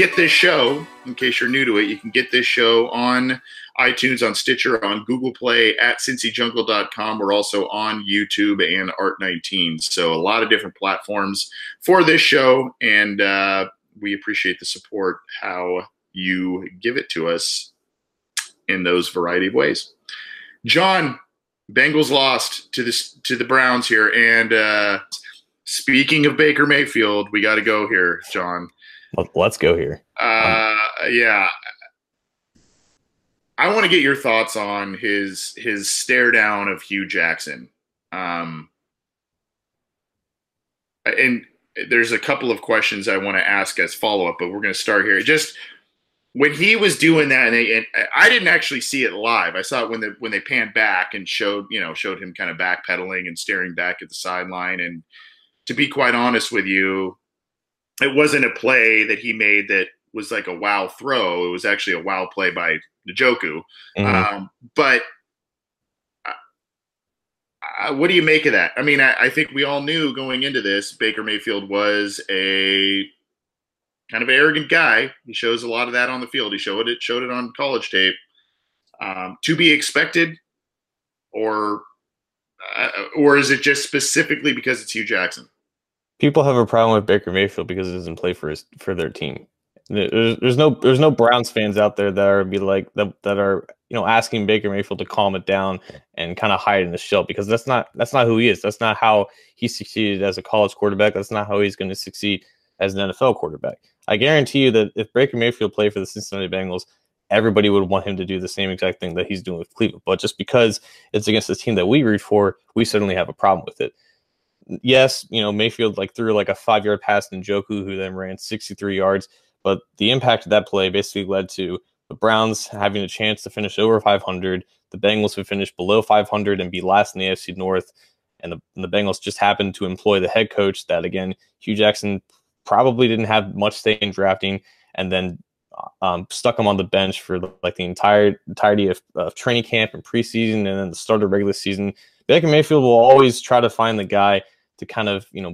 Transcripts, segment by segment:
Get this show, in case you're new to it, you can get this show on iTunes, on Stitcher, on Google Play, at cincyjungle.com. We're also on YouTube and Art19. So a lot of different platforms for this show. And uh, we appreciate the support, how you give it to us in those variety of ways. John, Bengals lost to this to the Browns here. And uh, speaking of Baker Mayfield, we got to go here, John. Let- Let's go here. Uh, yeah. I want to get your thoughts on his his stare down of Hue Jackson. Um, and there's a couple of questions I want to ask as follow up, but we're going to start here. Just when he was doing that, and, they, and I didn't actually see it live. I saw it when they when they panned back and showed you know showed him kind of backpedaling and staring back at the sideline. And to be quite honest with you, it wasn't a play that he made that was like a wow throw. It was actually a wow play by Njoku. Mhm. Um, but uh, what do you make of that? I mean, I, I think we all knew going into this, Baker Mayfield was a kind of arrogant guy. He shows a lot of that on the field. He showed it, showed it on college tape. Um, to be expected, or uh, or is it just specifically because it's Hue Jackson? People have a problem with Baker Mayfield because he doesn't play for his for their team. There's, there's no there's no Browns fans out there that are be like that, that are you know asking Baker Mayfield to calm it down and kind of hide in the shell because that's not that's not who he is. That's not how he succeeded as a college quarterback. That's not how he's going to succeed as an NFL quarterback. I guarantee you that if Baker Mayfield played for the Cincinnati Bengals, everybody would want him to do the same exact thing that he's doing with Cleveland. But just because it's against the team that we root for, we certainly have a problem with it. Yes, you know, Mayfield like threw like a five yard pass to Njoku, who then ran 63 yards. But the impact of that play basically led to the Browns having a chance to finish over 500. The Bengals would finish below 500 and be last in the AFC North. And the, and the Bengals just happened to employ the head coach that, again, Hue Jackson probably didn't have much say in drafting and then um, stuck him on the bench for like the entire entirety of, of training camp and preseason and then the start of regular season. Baker Mayfield will always try to find the guy to kind of you know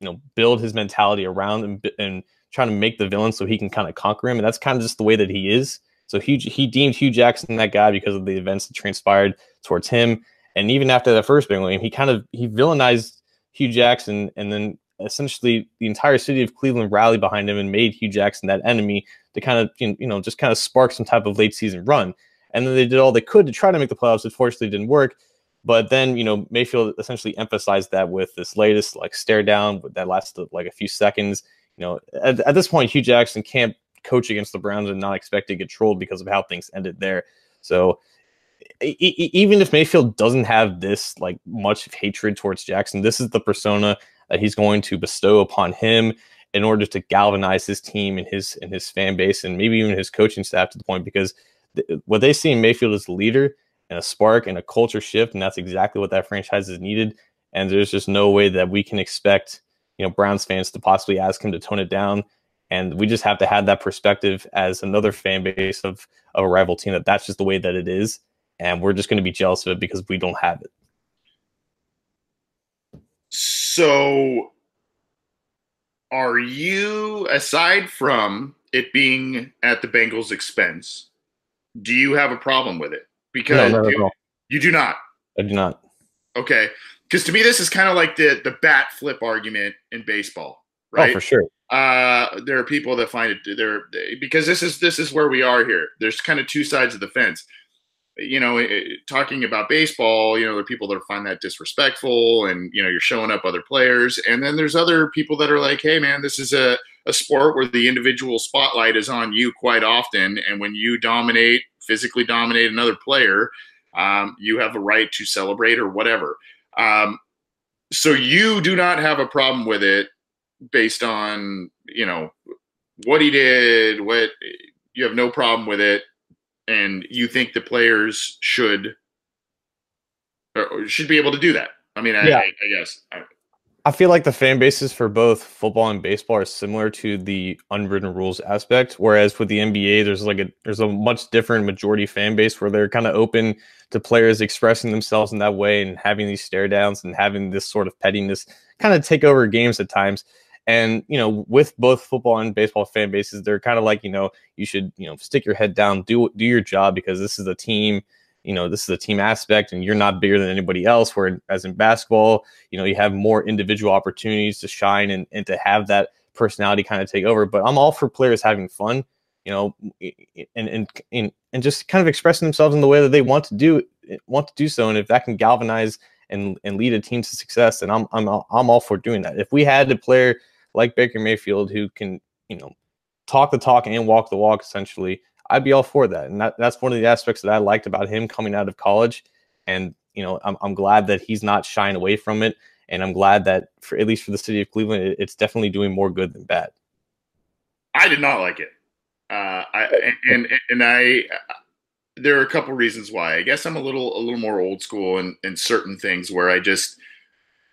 you know build his mentality around and and trying to make the villain so he can kind of conquer him. And that's kind of just the way that he is. So he he deemed Hue Jackson that guy because of the events that transpired towards him. And even after that first Bengal game, he kind of he villainized Hue Jackson, and then essentially the entire city of Cleveland rallied behind him and made Hue Jackson that enemy to kind of you know just kind of spark some type of late season run. And then they did all they could to try to make the playoffs. Unfortunately, didn't work. But then, you know, Mayfield essentially emphasized that with this latest like stare down that lasted like a few seconds. You know, at, at this point, Hue Jackson can't coach against the Browns and not expect to get trolled because of how things ended there. So e- e- even if Mayfield doesn't have this like much hatred towards Jackson, this is the persona that he's going to bestow upon him in order to galvanize his team and his and his fan base and maybe even his coaching staff to the point because th- what they see in Mayfield is a leader and a spark and a culture shift, and that's exactly what that franchise is needed. And there's just no way that we can expect you know Browns fans to possibly ask him to tone it down. And we just have to have that perspective as another fan base of, of a rival team that that's just the way that it is. And we're just going to be jealous of it because we don't have it. So, are you, aside from it being at the Bengals' expense, do you have a problem with it? Because No, you, you do not. I do not. Okay. Because to me, this is kind of like the the bat flip argument in baseball, right? Oh, for sure. uh, there are people that find it there because this is this is where we are here. There's kind of two sides of the fence. You know, it- talking about baseball, you know, there are people that find that disrespectful, and you know, you're showing up other players, and then there's other people that are like, hey, man, this is a a sport where the individual spotlight is on you quite often, and when you dominate, physically dominate another player, um, you have a right to celebrate or whatever. Um, so you do not have a problem with it based on you know what he did what you have no problem with it and you think the players should or should be able to do that i mean i, Yeah. I, I guess I- I feel like the fan bases for both football and baseball are similar to the unwritten rules aspect. Whereas with the NBA, there's like a there's a much different majority fan base where they're kind of open to players expressing themselves in that way and having these stare downs and having this sort of pettiness kind of take over games at times. And you know, with both football and baseball fan bases, they're kind of like you know you should you know stick your head down, do do your job because this is a team. You know, this is a team aspect, and you're not bigger than anybody else. Where as in basketball, you know you have more individual opportunities to shine and, and to have that personality kind of take over. But i'm all for players having fun you know and and and, and just kind of expressing themselves in the way that they want to do want to do so. And if that can galvanize and and lead a team to success then i'm i'm i'm all for doing that. If we had a player like baker mayfield who can you know talk the talk and walk the walk essentially i'd be all for that and that, that's one of the aspects that i liked about him coming out of college and you know I'm, I'm glad that he's not shying away from it and i'm glad that for at least for the city of cleveland it, it's definitely doing more good than bad. I did not like it. Uh i and and, and i there are a couple reasons why. I guess i'm a little a little more old school in, in certain things where i just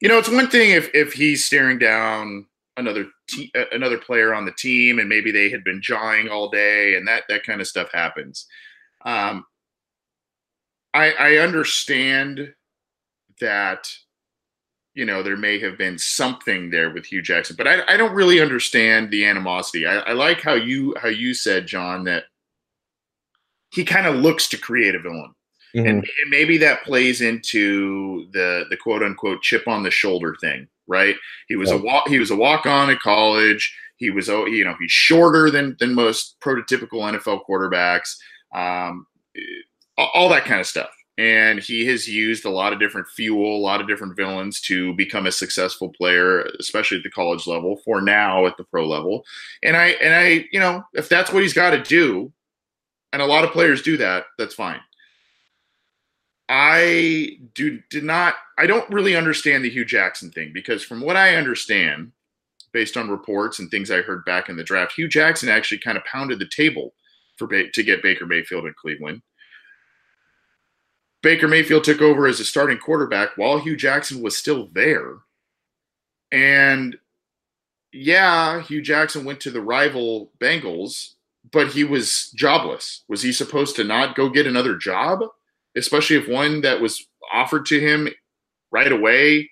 you know it's one thing if if he's staring down another te- another player on the team and maybe they had been jawing all day and that that kind of stuff happens um i i understand that you know there may have been something there with Hue Jackson, but I, I don't really understand the animosity. I, I like how you how you said, John, that he kind of looks to create a villain, Mhm. and, and maybe that plays into the the quote unquote chip on the shoulder thing, right? He was a walk he was a walk on at college. He was oh you know he's shorter than than most prototypical NFL quarterbacks. Um, all all that kind of stuff. And he has used a lot of different fuel, a lot of different villains to become a successful player, especially at the college level. For now, at the pro level, and I and I, you know, if that's what he's got to do, and a lot of players do that, that's fine. I do did not. I don't really understand the Hue Jackson thing because, from what I understand, based on reports and things I heard back in the draft, Hue Jackson actually kind of pounded the table for to get Baker Mayfield in Cleveland. Baker Mayfield took over as a starting quarterback while Hue Jackson was still there. And yeah, Hue Jackson went to the rival Bengals, but he was jobless. Was he supposed to not go get another job? Especially if one that was offered to him right away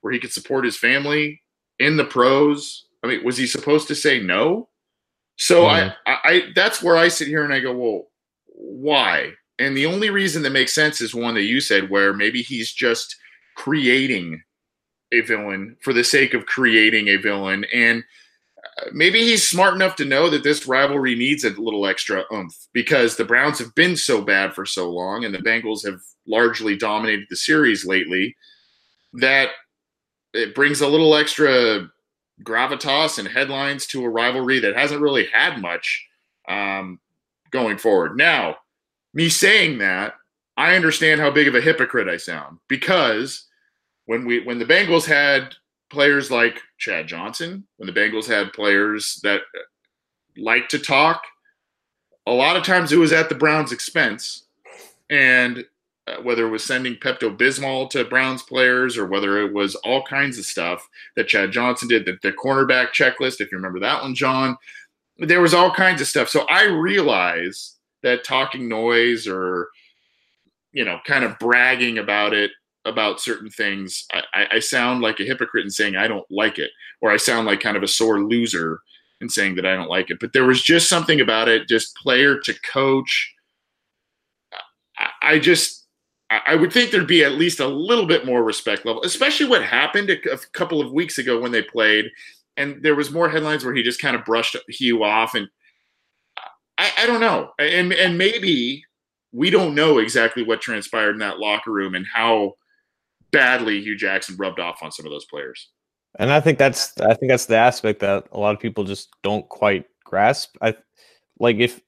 where he could support his family in the pros. I mean, was he supposed to say no? So. I, I, I that's where I sit here and I go, well, why? And the only reason that makes sense is one that you said, where maybe he's just creating a villain for the sake of creating a villain. And maybe he's smart enough to know that this rivalry needs a little extra oomph because the Browns have been so bad for so long and the Bengals have largely dominated the series lately that it brings a little extra gravitas and headlines to a rivalry that hasn't really had much um, going forward. Now, me saying that, I understand how big of a hypocrite I sound because when we when the Bengals had players like Chad Johnson, when the Bengals had players that like to talk, a lot of times it was at the Browns' expense. And uh, whether it was sending Pepto Bismol to Browns players or whether it was all kinds of stuff that Chad Johnson did, the, the cornerback checklist, if you remember that one, John, there was all kinds of stuff. So I realize that talking noise or, you know, kind of bragging about it, about certain things, I, I sound like a hypocrite in saying I don't like it, or I sound like kind of a sore loser in saying that I don't like it. But there was just something about it, just player to coach. I, I just, I would think there'd be at least a little bit more respect level, especially what happened a, couple of weeks ago when they played, and there was more headlines where he just kind of brushed Hue off, and I, I don't know, and and maybe we don't know exactly what transpired in that locker room and how badly Hue Jackson rubbed off on some of those players. And I think that's I think that's the aspect that a lot of people just don't quite grasp. I like if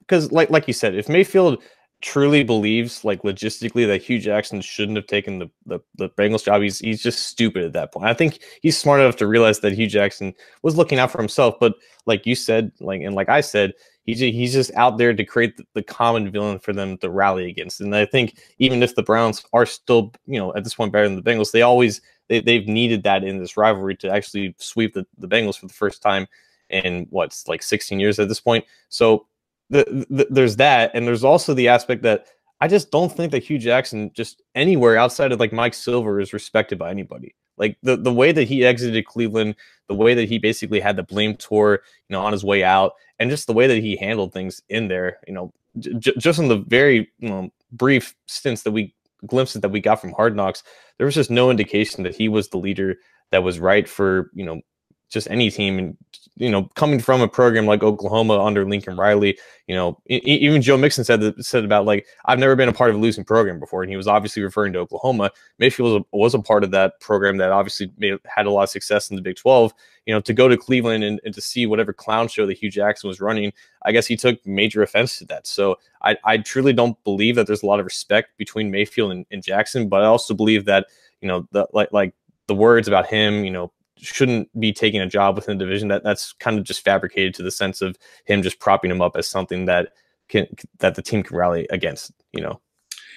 because like like you said, if Mayfield truly believes like logistically that Hue Jackson shouldn't have taken the, the, the Bengals job, he's he's just stupid at that point. I think he's smart enough to realize that Hue Jackson was looking out for himself, but like you said, like and like I said, he's he's just out there to create the, the common villain for them to rally against. And I think even if the Browns are still, you know, at this point better than the Bengals, they always they, they've needed that in this rivalry to actually sweep the, the Bengals for the first time in what's like 16 years at this point. So the, the, there's that, and there's also the aspect that I just don't think that Hue Jackson just anywhere outside of like Mike Silver is respected by anybody. Like the the way that he exited Cleveland, the way that he basically had the blame tour, you know, on his way out, and just the way that he handled things in there, you know, j- just in the very you know brief stints that we glimpses that we got from Hard Knocks, there was just no indication that he was the leader that was right for you know just any team and you know coming from a program like Oklahoma under Lincoln Riley you know even Joe Mixon said that, said about like I've never been a part of a losing program before and he was obviously referring to Oklahoma. Mayfield was a, was a part of that program that obviously made, had a lot of success in the Big 12 you know to go to Cleveland and, and to see whatever clown show that Hue Jackson was running I guess he took major offense to that. So I, I truly don't believe that there's a lot of respect between Mayfield and, and Jackson but I also believe that you know the like like the words about him you know shouldn't be taking a job within the division. That that's kind of just fabricated to the sense of him just propping him up as something that can that the team can rally against. You know.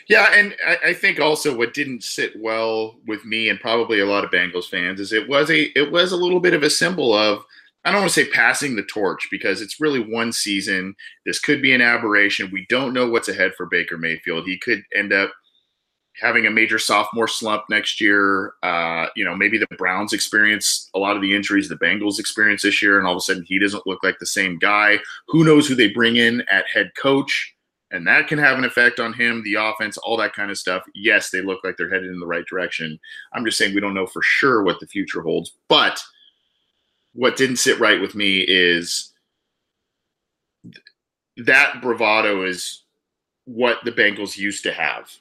Yeah, and I, I think also what didn't sit well with me and probably a lot of Bengals fans is it was a it was a little bit of a symbol of I don't want to say passing the torch because it's really one season. This could be an aberration. We don't know what's ahead for Baker Mayfield. He could end up having a major sophomore slump next year. Uh, you know, maybe the Browns experience a lot of the injuries the Bengals experience this year, and all of a sudden he doesn't look like the same guy. Who knows who they bring in at head coach? And that can have an effect on him, the offense, all that kind of stuff. Yes, they look like they're headed in the right direction. I'm just saying we don't know for sure what the future holds. But what didn't sit right with me is that bravado is what the Bengals used to have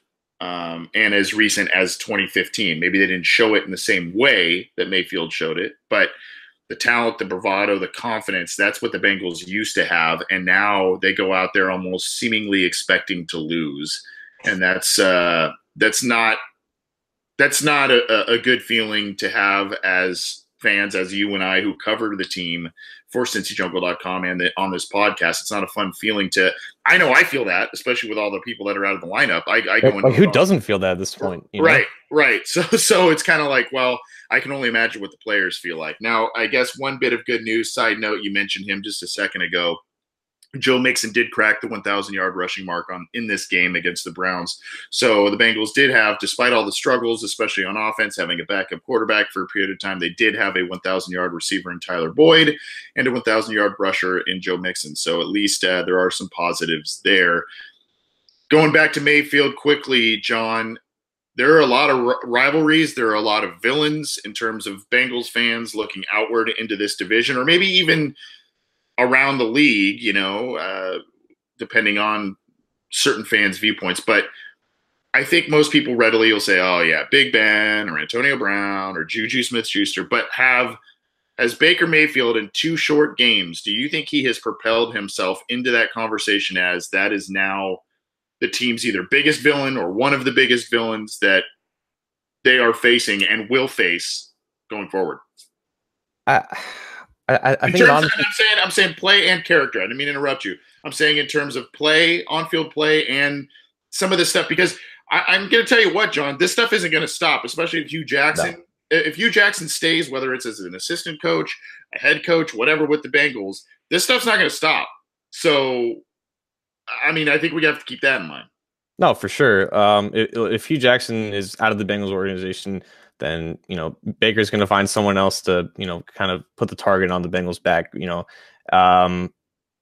um, and as recent as 2015. Maybe they didn't show it in the same way that Mayfield showed it, but the talent, the bravado, the confidence, that's what the Bengals used to have. And now they go out there almost seemingly expecting to lose. And that's uh, that's not that's not a, a good feeling to have as fans, as you and I who cover the team for CincyJungle.com and the, on this podcast. It's not a fun feeling to. I know I feel that, especially with all the people that are out of the lineup. I, I go into who doesn't feel that at this point, you know? right? Right. So so it's kind of like, well, I can only imagine what the players feel like. Now, I guess one bit of good news. Side note: you mentioned him just a second ago. Joe Mixon did crack the 1,000 yard rushing mark on in this game against the Browns. So the Bengals did have, despite all the struggles, especially on offense, having a backup quarterback for a period of time, they did have a 1,000 yard receiver in Tyler Boyd and a 1,000 yard rusher in Joe Mixon. So at least uh, there are some positives there. Going back to Mayfield quickly, John, there are a lot of rivalries. There are a lot of villains in terms of Bengals fans looking outward into this division, or maybe even – around the league, you know, uh, depending on certain fans' viewpoints. But I think most people readily will say, oh, yeah, Big Ben or Antonio Brown or Juju Smith Schuster, but have as Baker Mayfield in two short games, do you think he has propelled himself into that conversation as that is now the team's either biggest villain or one of the biggest villains that they are facing and will face going forward? Uh, I, I think honestly, I'm saying I'm saying play and character. I didn't mean to interrupt you. I'm saying in terms of play, on-field play, and some of this stuff because I, am going to tell you what, John. This stuff isn't going to stop, especially if Hue Jackson. No. If Hue Jackson stays, whether it's as an assistant coach, a head coach, whatever, with the Bengals, this stuff's not going to stop. So, I mean, I think we have to keep that in mind. No, for sure. Um, if, if Hue Jackson is out of the Bengals organization, then you know Baker's going to find someone else to you know kind of put the target on the Bengals' back. You know, um,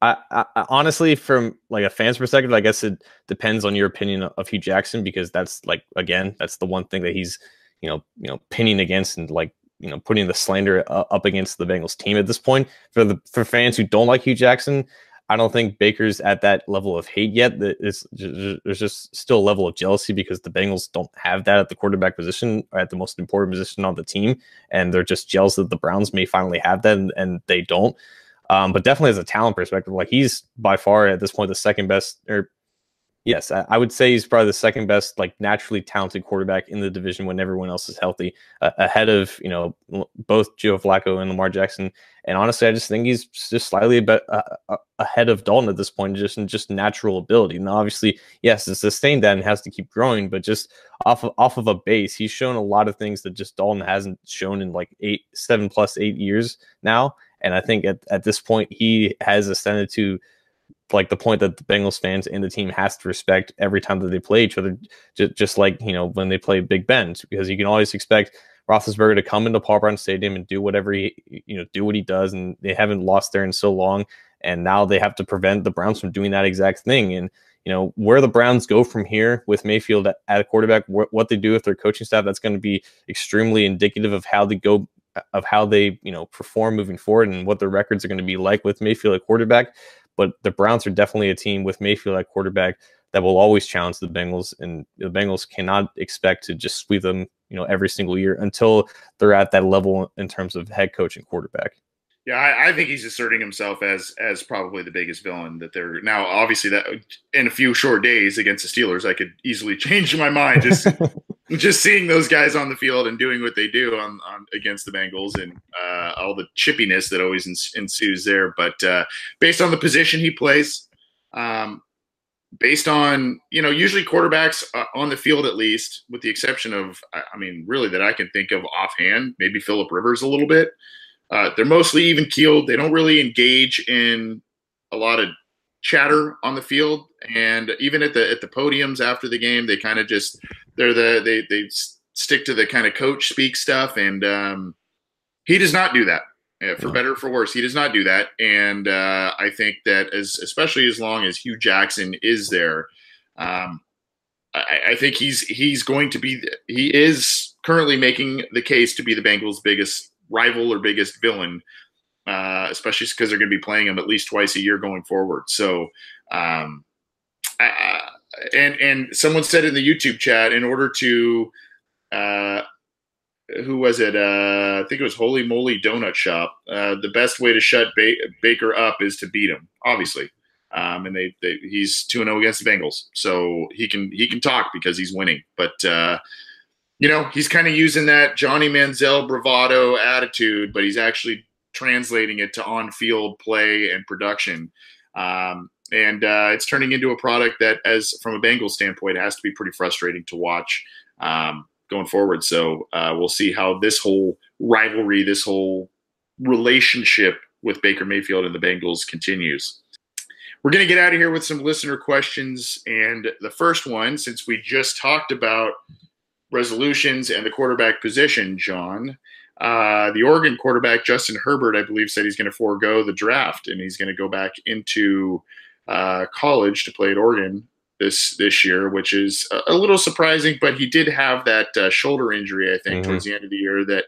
I, I, honestly, from like a fan's perspective, I guess it depends on your opinion of Hue Jackson because that's like again, that's the one thing that he's you know you know pinning against and like you know putting the slander uh, up against the Bengals team at this point. For the for fans who don't like Hue Jackson, I don't think Baker's at that level of hate yet. There's just still a level of jealousy because the Bengals don't have that at the quarterback position at the most important position on the team, and they're just jealous that the Browns may finally have that and, and they don't. Um, but definitely as a talent perspective, like he's by far at this point the second best, or yes, I, I would say he's probably the second best, like naturally talented quarterback in the division when everyone else is healthy, uh, ahead of you know both Joe Flacco and Lamar Jackson. And honestly, I just think he's just slightly bit uh, ahead of Dalton at this point, just in just natural ability. And obviously, yes, to sustain that and has to keep growing, but just off of off of a base, he's shown a lot of things that just Dalton hasn't shown in like eight, seven plus eight years now. And I think at, at this point, he has ascended to like the point that the Bengals fans and the team has to respect every time that they play each other, just, just like, you know, when they play Big Ben, because you can always expect Roethlisberger to come into Paul Brown Stadium and do whatever he, you know, do what he does. And they haven't lost there in so long. And now they have to prevent the Browns from doing that exact thing. And, you know, where the Browns go from here with Mayfield at, a quarterback, wh- what they do with their coaching staff, that's going to be extremely indicative of how they go of how they you know perform moving forward and what their records are going to be like with Mayfield at quarterback. But the Browns are definitely a team with Mayfield at quarterback that will always challenge the Bengals, and the Bengals cannot expect to just sweep them, you know, every single year until they're at that level in terms of head coach and quarterback. Yeah, I, I, think he's asserting himself as as probably the biggest villain that they're now. Obviously, that in a few short days against the Steelers, I could easily change my mind just just seeing those guys on the field and doing what they do on, on against the Bengals and uh, all the chippiness that always ensues there. But uh, based on the position he plays, um, based on you know usually quarterbacks uh, on the field at least, with the exception of I mean really that I can think of offhand, maybe Philip Rivers a little bit. Uh, they're mostly even keeled. They don't really engage in a lot of chatter on the field, and even at the at the podiums after the game, they kind of just they're the they they stick to the kind of coach speak stuff, and um, he does not do that. For better or for worse, he does not do that, and uh, I think that as especially as long as Hue Jackson is there, um, I, I think he's he's going to be he is currently making the case to be the Bengals' biggest rival or biggest villain, uh, especially because they're going to be playing him at least twice a year going forward. So, um, I, and and someone said in the YouTube chat, in order to, uh, who was it? Uh, I think it was Holy Moly Donut Shop. Uh, the best way to shut ba- Baker up is to beat him, obviously. Um, and they, they he's two and zero oh against the Bengals, so he can he can talk because he's winning. But uh, you know, he's kind of using that Johnny Manziel bravado attitude, but he's actually translating it to on-field play and production. Um, and uh, it's turning into a product that, as from a Bengals standpoint, has to be pretty frustrating to watch um, going forward. So uh, we'll see how this whole rivalry, this whole relationship with Baker Mayfield and the Bengals continues. We're going to get out of here with some listener questions. And the first one, since we just talked about resolutions and the quarterback position, John. Uh, the Oregon quarterback, Justin Herbert, I believe, said he's going to forego the draft and he's going to go back into uh, college to play at Oregon this this year, which is a, a little surprising. But he did have that uh, shoulder injury, I think, mm-hmm. towards the end of the year that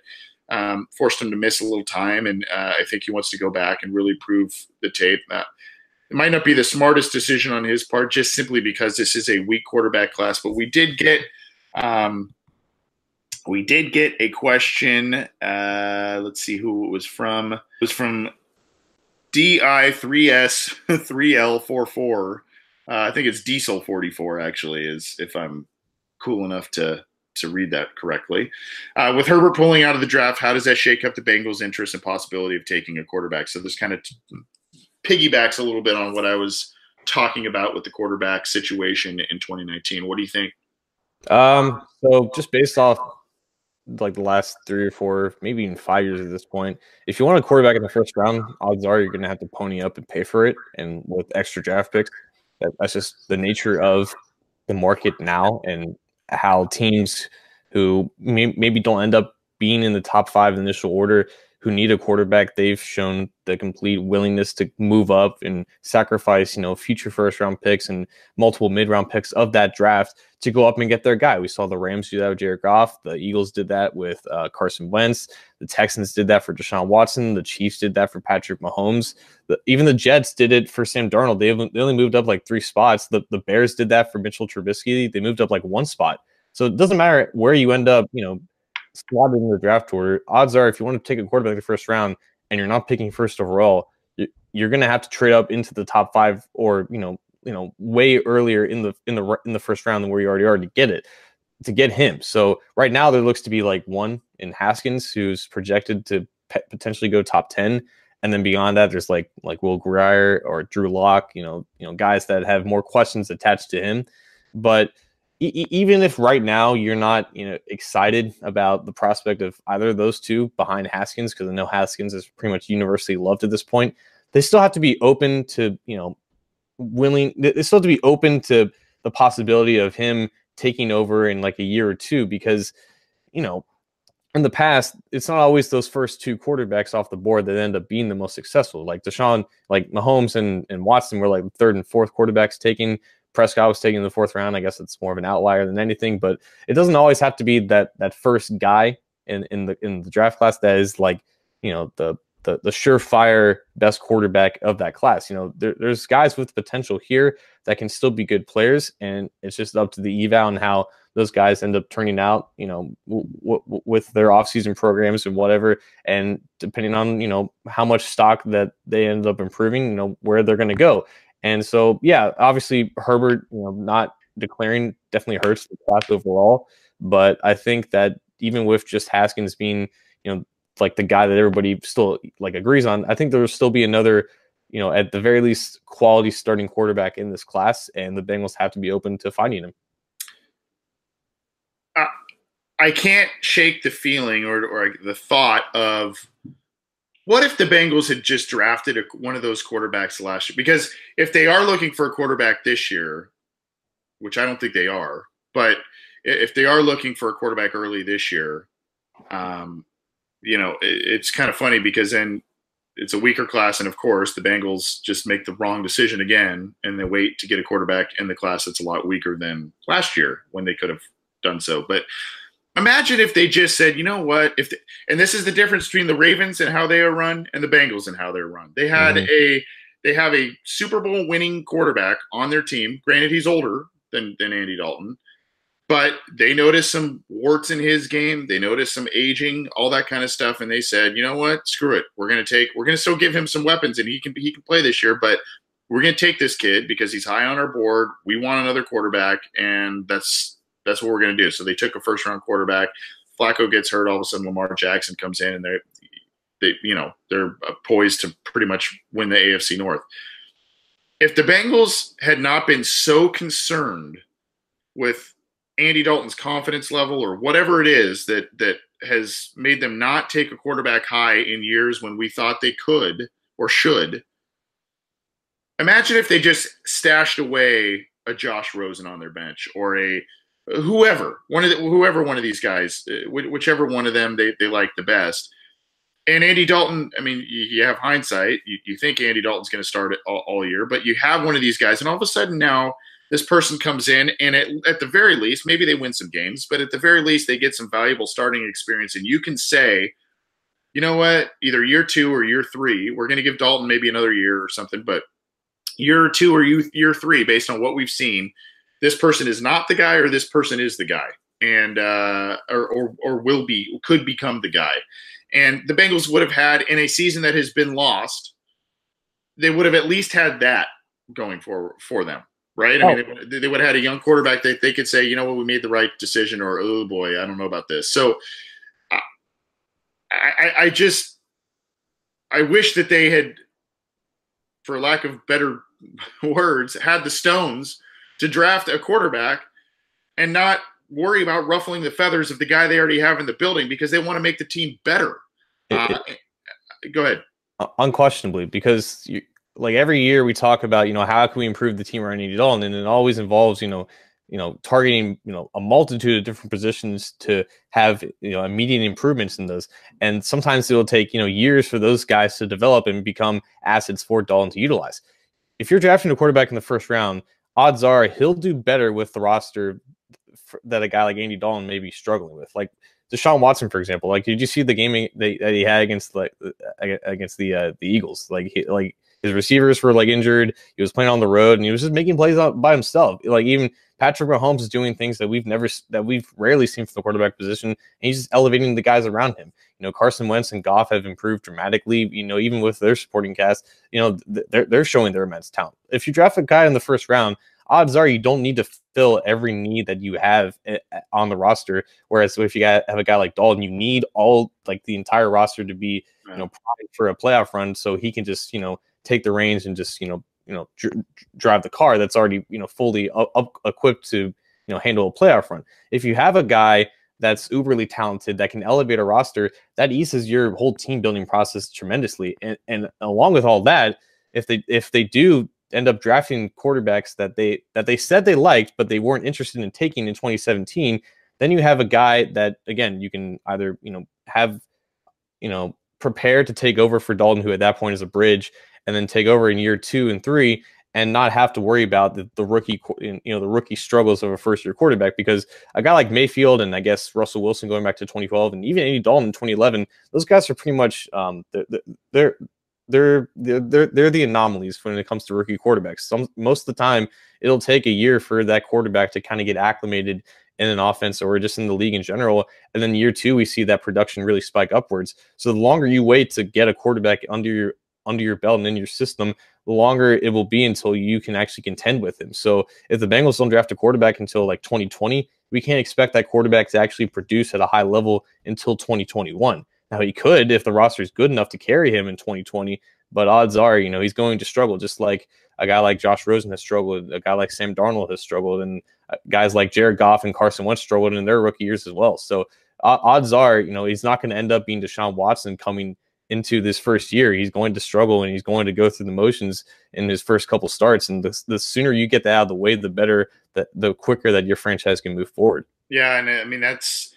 um, forced him to miss a little time. And uh, I think he wants to go back and really prove the tape. Uh, it might not be the smartest decision on his part, just simply because this is a weak quarterback class. But we did get um, we did get a question. Uh, let's see who it was from. It was from DI3S3L44. Uh, I think it's Diesel 44 actually, is if I'm cool enough to to read that correctly. Uh, with Herbert pulling out of the draft, how does that shake up the Bengals' interest and possibility of taking a quarterback? So this kind of t- piggybacks a little bit on what I was talking about with the quarterback situation in 2019. What do you think? Um, so just based off like the last three or four, maybe even five years at this point, if you want a quarterback in the first round, odds are you're going to have to pony up and pay for it. And with extra draft picks, that, that's just the nature of the market now and how teams who may, maybe don't end up being in the top five initial order who need a quarterback, they've shown the complete willingness to move up and sacrifice, you know, future first round picks and multiple mid round picks of that draft to go up and get their guy. We saw the Rams do that with Jared Goff. The Eagles did that with uh, Carson Wentz. The Texans did that for Deshaun Watson. The Chiefs did that for Patrick Mahomes. The, even the Jets did it for Sam Darnold. They, they only moved up like three spots. The, the Bears did that for Mitchell Trubisky. They moved up like one spot. So it doesn't matter where you end up, you know, slotted in the draft order, odds are if you want to take a quarterback the first round and you're not picking first overall, you're going to have to trade up into the top five or you know you know way earlier in the in the in the first round than where you already are to get it to get him. So right now there looks to be like one in Haskins who's projected to pe- potentially go top ten, and then beyond that there's like like Will Grier or Drew Lock, you know you know guys that have more questions attached to him, but even if right now you're not you know excited about the prospect of either of those two behind Haskins, because I know Haskins is pretty much universally loved at this point, they still have to be open to you know willing. They still have to be open to the possibility of him taking over in like a year or two, because you know in the past, it's not always those first two quarterbacks off the board that end up being the most successful. Like Deshaun, like Mahomes and, and Watson were like third and fourth quarterbacks taken. Prescott was taken in the fourth round. I guess it's more of an outlier than anything, but it doesn't always have to be that that first guy in in the in the draft class that is like you know the the, the surefire best quarterback of that class. You know, there, there's guys with potential here that can still be good players, and it's just up to the eval and how those guys end up turning out. You know, w- w- with their offseason programs and whatever, and depending on you know how much stock that they end up improving, you know where they're going to go. And so, yeah, obviously Herbert, you know, not declaring definitely hurts the class overall. But I think that even with just Haskins being, you know, like the guy that everybody still like agrees on, I think there will still be another, you know, at the very least quality starting quarterback in this class, and the Bengals have to be open to finding him. I can't shake the feeling or, or the thought of what if the Bengals had just drafted a, one of those quarterbacks last year? Because if they are looking for a quarterback this year, which I don't think they are, but if they are looking for a quarterback early this year, um, you know, it, it's kind of funny because then it's a weaker class, and of course, the Bengals just make the wrong decision again, and they wait to get a quarterback in the class that's a lot weaker than last year when they could have done so. But Imagine if they just said, you know what, if the, and this is the difference between the Ravens and how they are run and the Bengals and how they're run. They had mm-hmm. a they have a Super Bowl winning quarterback on their team. Granted, he's older than than Andy Dalton, but they noticed some warts in his game. They noticed some aging, all that kind of stuff, and they said, you know what, screw it. We're gonna take. We're gonna still give him some weapons, and he can he can play this year, but we're gonna take this kid because he's high on our board. We want another quarterback, and that's that's what we're going to do. So they took a first round quarterback. Flacco gets hurt. All of a sudden, Lamar Jackson comes in, and they, they, you know, they're poised to pretty much win the AFC North. If the Bengals had not been so concerned with Andy Dalton's confidence level or whatever it is that that has made them not take a quarterback high in years when we thought they could or should. Imagine if they just stashed away a Josh Rosen on their bench or a whoever one of the, whoever one of these guys, uh, whichever one of them they, they like the best. And Andy Dalton, I mean, you, you have hindsight. You, you, think Andy Dalton's going to start it all, all, year, but you have one of these guys, and all of a sudden now this person comes in, and at, at the very least, maybe they win some games, but at the very least, they get some valuable starting experience. And you can say, you know what, either year two or year three, we're going to give Dalton maybe another year or something, but year two or year three, based on what we've seen, this person is not the guy or this person is the guy. And uh, or, or, or will be could become the guy. And the bengals would have had in a season that has been lost they would have at least had that going for for them right? I mean oh. they, they, would have had a young quarterback that they could say you know what? We made the right decision or oh boy i don't know about this. So I, I, I just i wish that they had for lack of better words had the stones to draft a quarterback and not worry about ruffling the feathers of the guy they already have in the building because they want to make the team better. Uh, go ahead. Unquestionably, because you, like every year we talk about, you know, how can we improve the team around Andy Dalton, and it always involves, you know, you know, targeting, you know, a multitude of different positions to have, you know, immediate improvements in those. And sometimes it'll take, you know, years for those guys to develop and become assets for Dalton to utilize. If you're drafting a quarterback in the first round, odds are he'll do better with the roster that a guy like Andy Dalton may be struggling with. Like Deshaun Watson, for example. Like, did you see the game that he had against like against the uh, the Eagles? Like, he, like his receivers were like injured. He was playing on the road and he was just making plays by himself. Like even Patrick Mahomes is doing things that we've never that we've rarely seen from the quarterback position. And he's just elevating the guys around him. You know, Carson Wentz and Goff have improved dramatically. You know, even with their supporting cast, you know, they're they're showing their immense talent. If you draft a guy in the first round, odds are you don't need to fill every need that you have eh, eh, on the roster. Whereas if you got, have a guy like Dalton, you need all like the entire roster to be, you know, for a playoff run, so he can just you know take the reins and just you know you know dr- drive the car that's already you know fully up, equipped to you know handle a playoff run. If you have a guy that's uberly talented that can elevate a roster, that eases your whole team building process tremendously. And, and along with all that, if they if they do end up drafting quarterbacks that they that they said they liked but they weren't interested in taking in 2017, then you have a guy that again you can either you know have you know prepared to take over for Dalton, who at that point is a bridge, and then take over in year two and three and not have to worry about the, the rookie, you know, the rookie struggles of a first year quarterback because a guy like Mayfield and I guess Russell Wilson going back to 2012 and even Andy Dalton in 2011, those guys are pretty much um, they're, they're they're they're they're the anomalies when it comes to rookie quarterbacks. Some most of the time, it'll take a year for that quarterback to kind of get acclimated in an offense or just in the league in general. And then year two, we see that production really spike upwards. So the longer you wait to get a quarterback under your under your belt and in your system, the longer it will be until you can actually contend with him. So if the Bengals don't draft a quarterback until like 2020, we can't expect that quarterback to actually produce at a high level until 2021. Now he could if the roster is good enough to carry him in 2020, but odds are, you know, he's going to struggle just like a guy like Josh Rosen has struggled, a guy like Sam Darnold has struggled, and uh, guys like Jared Goff and Carson Wentz struggled in their rookie years as well. So uh, odds are, you know, he's not going to end up being Deshaun Watson coming into this first year. He's going to struggle and he's going to go through the motions in his first couple starts. And the, the sooner you get that out of the way, the better, that the quicker that your franchise can move forward. Yeah, and I mean that's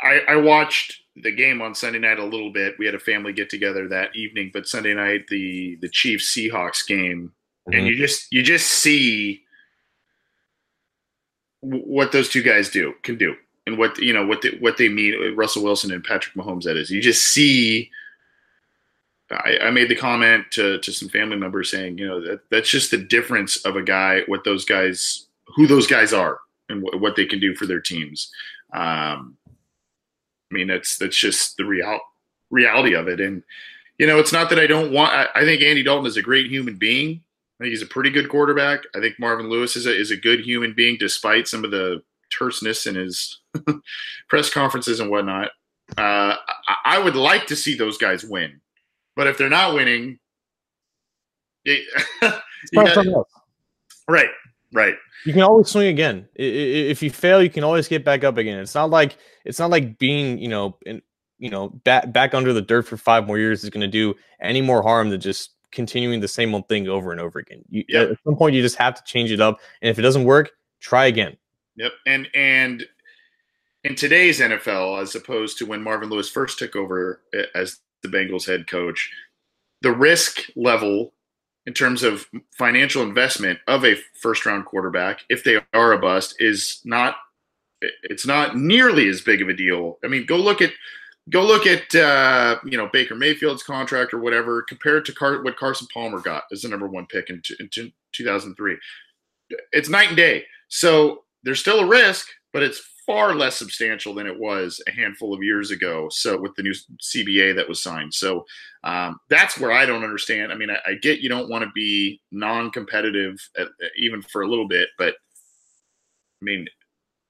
I, I watched the game on Sunday night a little bit. We had a family get together that evening, but Sunday night the the Chiefs Seahawks game, mm-hmm. and you just you just see what those two guys do can do, and what you know what the, what they mean. Russell Wilson and Patrick Mahomes. That is, you just see. I, I made the comment to to some family members saying, you know, that that's just the difference of a guy, what those guys, who those guys are, and what, what they can do for their teams. Um, I mean, that's that's just the real reality of it. And you know, it's not that I don't want. I, I, think Andy Dalton is a great human being. I think he's a pretty good quarterback. I think Marvin Lewis is a is a good human being, despite some of the terseness in his press conferences and whatnot. Uh, I, I, would like to see those guys win, but if they're not winning, it, right, right. You can always swing again. If you fail, you can always get back up again. It's not like it's not like being, you know, in, you know, back back under the dirt for five more years is going to do any more harm than just continuing the same old thing over and over again. You, yep. At some point, you just have to change it up, and if it doesn't work, try again. Yep. And and in today's NFL, as opposed to when Marvin Lewis first took over eh, as the Bengals head coach, the risk level in terms of financial investment of a first round quarterback, if they are a bust, is not it's not nearly as big of a deal. I mean, go look at go look at uh, you know Baker Mayfield's contract or whatever compared to Car- what Carson Palmer got as the number one pick in, t- in t- 2003. It's night and day. So there's still a risk, but it's far less substantial than it was a handful of years ago. So with the new CBA that was signed, so um, that's where I don't understand. I mean, I, I get you don't want to be non-competitive at, even for a little bit, but I mean,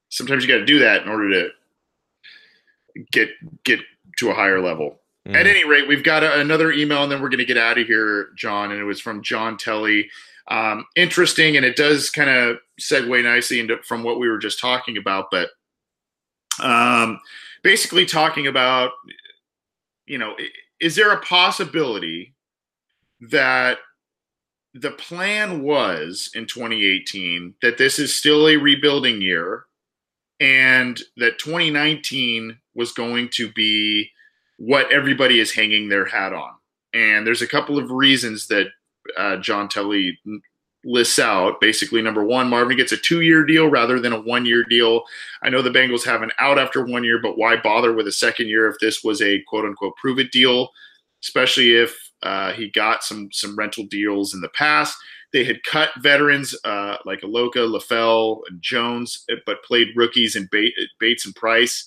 sometimes you got to do that in order to get get to a higher level. Mm. At any rate, we've got a, another email, and then we're going to get out of here, John. And it was from John Telly. um, interesting, and it does kind of segue nicely into from what we were just talking about. But um, basically, talking about you know, is there a possibility that the plan was in 2018 that this is still a rebuilding year and that 2019 was going to be what everybody is hanging their hat on. And there's a couple of reasons that uh, John Telly lists out. Basically, number one, Marvin gets a two year deal rather than a one year deal. I know the Bengals have an out after one year, but why bother with a second year if this was a quote unquote prove it deal, especially if uh, he got some some rental deals in the past. They had cut veterans uh, like Aloka, LaFell, and Jones, but played rookies in Bates and Price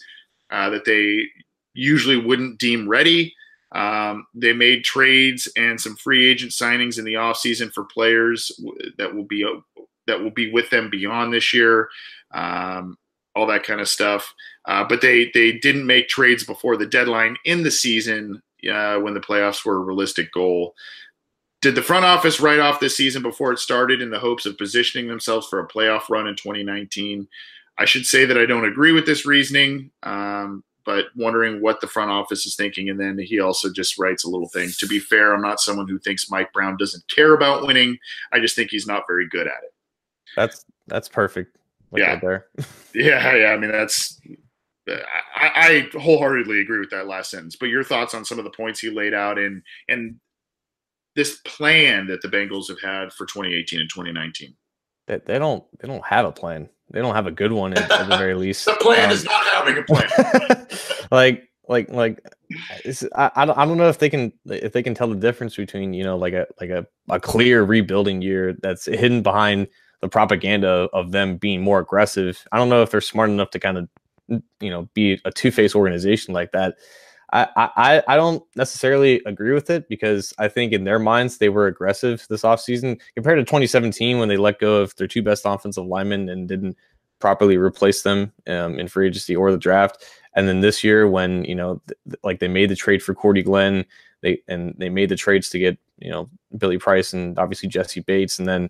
uh, that they usually wouldn't deem ready. Um, they made trades and some free agent signings in the offseason for players that will be that will be with them beyond this year. Um, all that kind of stuff. Uh, but they they didn't make trades before the deadline in the season uh, when the playoffs were a realistic goal. Did the front office write off this season before it started in the hopes of positioning themselves for a playoff run in 2019? I should say that I don't agree with this reasoning. Um, but wondering what the front office is thinking. And then he also just writes a little thing. To be fair, I'm not someone who thinks Mike Brown doesn't care about winning. I just think he's not very good at it. That's that's perfect. Like yeah. Right there. yeah, yeah. I mean, that's I, I, wholeheartedly agree with that last sentence. But your thoughts on some of the points he laid out and and this plan that the Bengals have had for 2018 and 2019. They, they don't they don't have a plan they don't have a good one at, at the very least. the plan um, is not having a plan. like like like I, I don't, I don't know if they can if they can tell the difference between you know like a like a, a clear rebuilding year that's hidden behind the propaganda of them being more aggressive. I don't know if they're smart enough to kind of you know be a two face organization like that. I, I I don't necessarily agree with it because I think in their minds they were aggressive this offseason compared to 2017 when they let go of their two best offensive linemen and didn't properly replace them um, in free agency or the draft. And then this year when you know th- like they made the trade for Cordy Glenn, they and they made the trades to get you know Billy Price and obviously Jessie Bates and then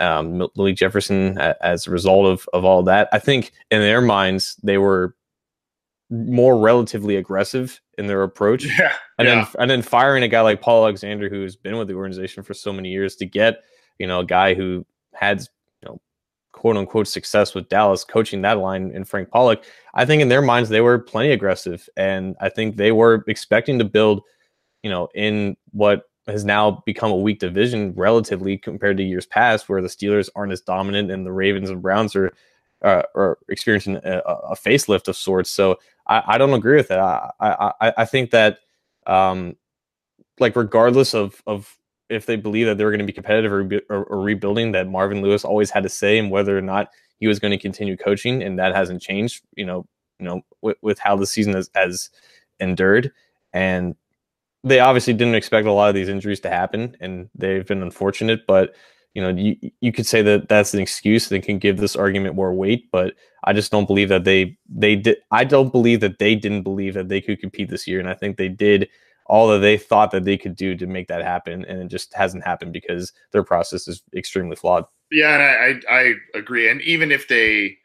um, Malik Jefferson as a result of of all that. I think in their minds they were more relatively aggressive in their approach. Yeah. And yeah. then and then firing a guy like Paul Alexander who's been with the organization for so many years to get, you know, a guy who had, you know, quote unquote success with Dallas coaching that line and Frank Pollack, I think in their minds they were plenty aggressive. And I think they were expecting to build, you know, in what has now become a weak division relatively compared to years past, where the Steelers aren't as dominant and the Ravens and Browns are uh, are experiencing a, a, facelift of sorts. So I, I don't agree with that. I, I, I think that, um, like, regardless of, of if they believe that they were going to be competitive or, or, or, rebuilding, that Marvin Lewis always had to say and whether or not he was going to continue coaching, and that hasn't changed. You know, you know, with, with how the season has, has endured, and they obviously didn't expect a lot of these injuries to happen, and they've been unfortunate, but you know, you, you could say that that's an excuse. They can give this argument more weight, but I just don't believe that they they did. I don't believe that they didn't believe that they could compete this year, and I think they did all that they thought that they could do to make that happen, and it just hasn't happened because their process is extremely flawed. Yeah, and I I, I agree. And even if they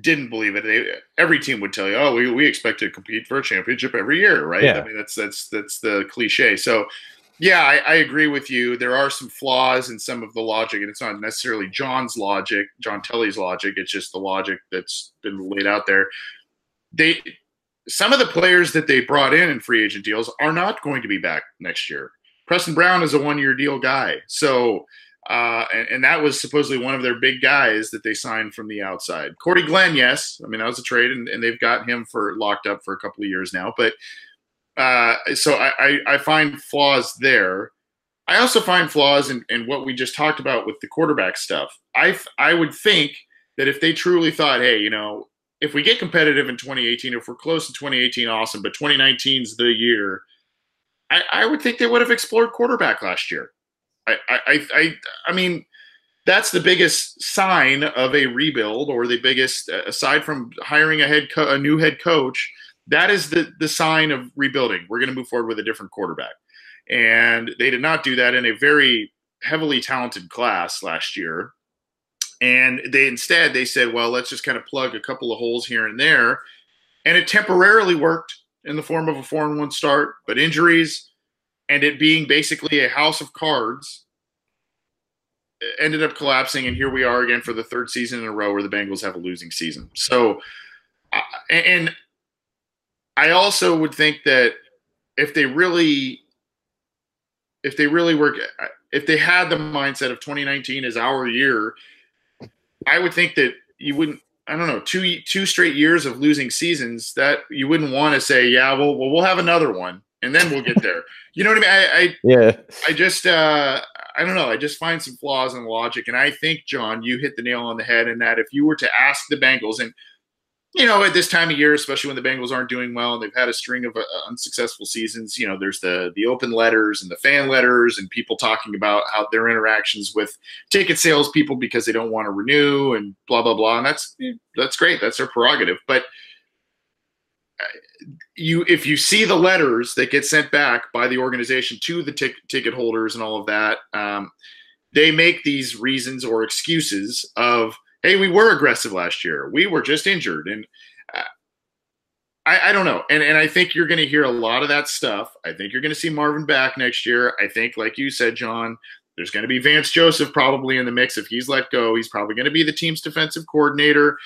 didn't believe it, they, every team would tell you, "Oh, we, we expect to compete for a championship every year, right?" Yeah. I mean, that's that's that's the cliche. So yeah, I, I, agree with you. There are some flaws in some of the logic, and it's not necessarily John's logic, John Telly's logic. It's just the logic that's been laid out there. They, some of the players that they brought in in free agent deals are not going to be back next year. Preston Brown is a one-year deal guy, so uh, and, and, that was supposedly one of their big guys that they signed from the outside. Cordy Glenn, yes, I mean that was a trade, and, and they've got him for locked up for a couple of years now, but uh, so I, I, find flaws there. I also find flaws in, in what we just talked about with the quarterback stuff. I, I would think that if they truly thought, hey, you know, if we get competitive in 2018, if we're close to 2018, awesome, but 2019 is the year, I, I would think they would have explored quarterback last year. I, I, I, I mean, that's the biggest sign of a rebuild, or the biggest, aside from hiring a head, co- a new head coach that is the the sign of rebuilding. We're going to move forward with a different quarterback, and they did not do that in a very heavily talented class last year. And they instead they said, well, let's just kind of plug a couple of holes here and there. And it temporarily worked in the form of a four and one start, but injuries and it being basically a house of cards eh, ended up collapsing. And here we are again for the third season in a row where the Bengals have a losing season. So, uh, and I also would think that if they really, if they really work, if they had the mindset of 2019 as our year, I would think that you wouldn't. I don't know two two straight years of losing seasons that you wouldn't want to say, yeah, well, well, we'll have another one and then we'll get there. you know what I mean? I, I yeah. I just uh, I don't know. I just find some flaws in logic, and I think John, you hit the nail on the head in that if you were to ask the Bengals and you know, at this time of year, especially when the Bengals aren't doing well and they've had a string of uh, unsuccessful seasons, you know, there's the the open letters and the fan letters and people talking about how their interactions with ticket sales people because they don't want to renew and blah blah blah. And that's that's great. That's their prerogative. But uh, you, if you see the letters that get sent back by the organization to the ticket holders and all of that, um, they make these reasons or excuses of hey, we were aggressive last year. We were just injured. And uh, I, I, don't know. And, and I think you're going to hear a lot of that stuff. I think you're going to see Marvin back next year. I think, like you said, John, there's going to be Vance Joseph probably in the mix. If he's let go, he's probably going to be the team's defensive coordinator.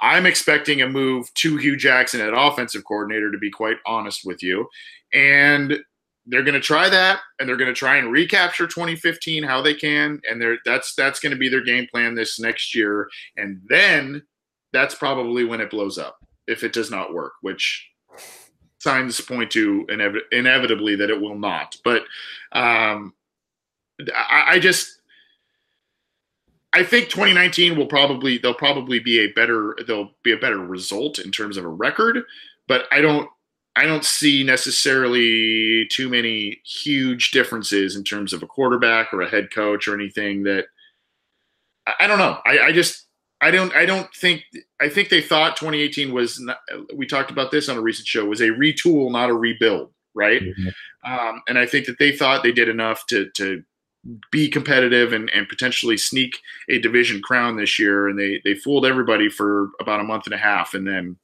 I'm expecting a move to Hue Jackson at offensive coordinator, to be quite honest with you. And they're going to try that and they're going to try and recapture 2015 how they can and they're that's that's going to be their game plan this next year. And then that's probably when it blows up if it does not work which signs point to inev- inevitably that it will not. But um I, I just I think 2019 will probably they'll probably be a better they'll be a better result in terms of a record, but I don't I don't see necessarily too many huge differences in terms of a quarterback or a head coach or anything that I, don't know. I, I, just I don't I don't think I think they thought 2018 was not, we talked about this on a recent show was a retool not a rebuild right mm-hmm. um, and I think that they thought they did enough to to be competitive and, and potentially sneak a division crown this year and they they fooled everybody for about a month and a half and then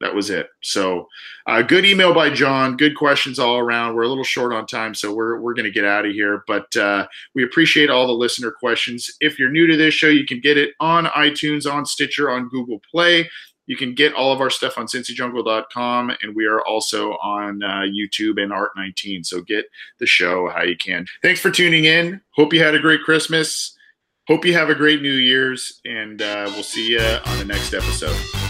that was it. So, uh, good email by John. Good questions all around. We're a little short on time, so we're we're going to get out of here. But uh, we appreciate all the listener questions. If you're new to this show, you can get it on iTunes, on Stitcher, on Google Play. You can get all of our stuff on cincyjungle.com, and we are also on uh, YouTube and Art19. So get the show how you can. Thanks for tuning in. Hope you had a great Christmas. Hope you have a great New Year's, and uh, we'll see you on the next episode.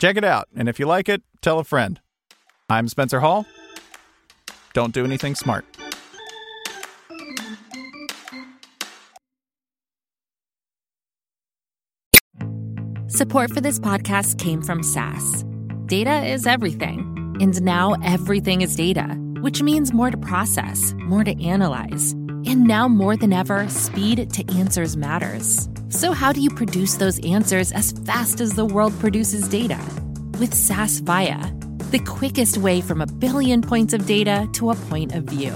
Check it out, and if you like it, tell a friend. I'm Spencer Hall. Don't do anything smart. Support for this podcast came from SAS. Data is everything, and now everything is data, which means more to process, more to analyze. And now more than ever, speed to answers matters. So, how do you produce those answers as fast as the world produces data? With SAS Viya, the quickest way from a billion points of data to a point of view.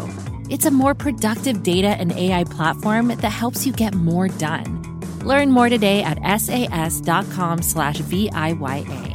It's a more productive data and AI platform that helps you get more done. Learn more today at sas.com/viya.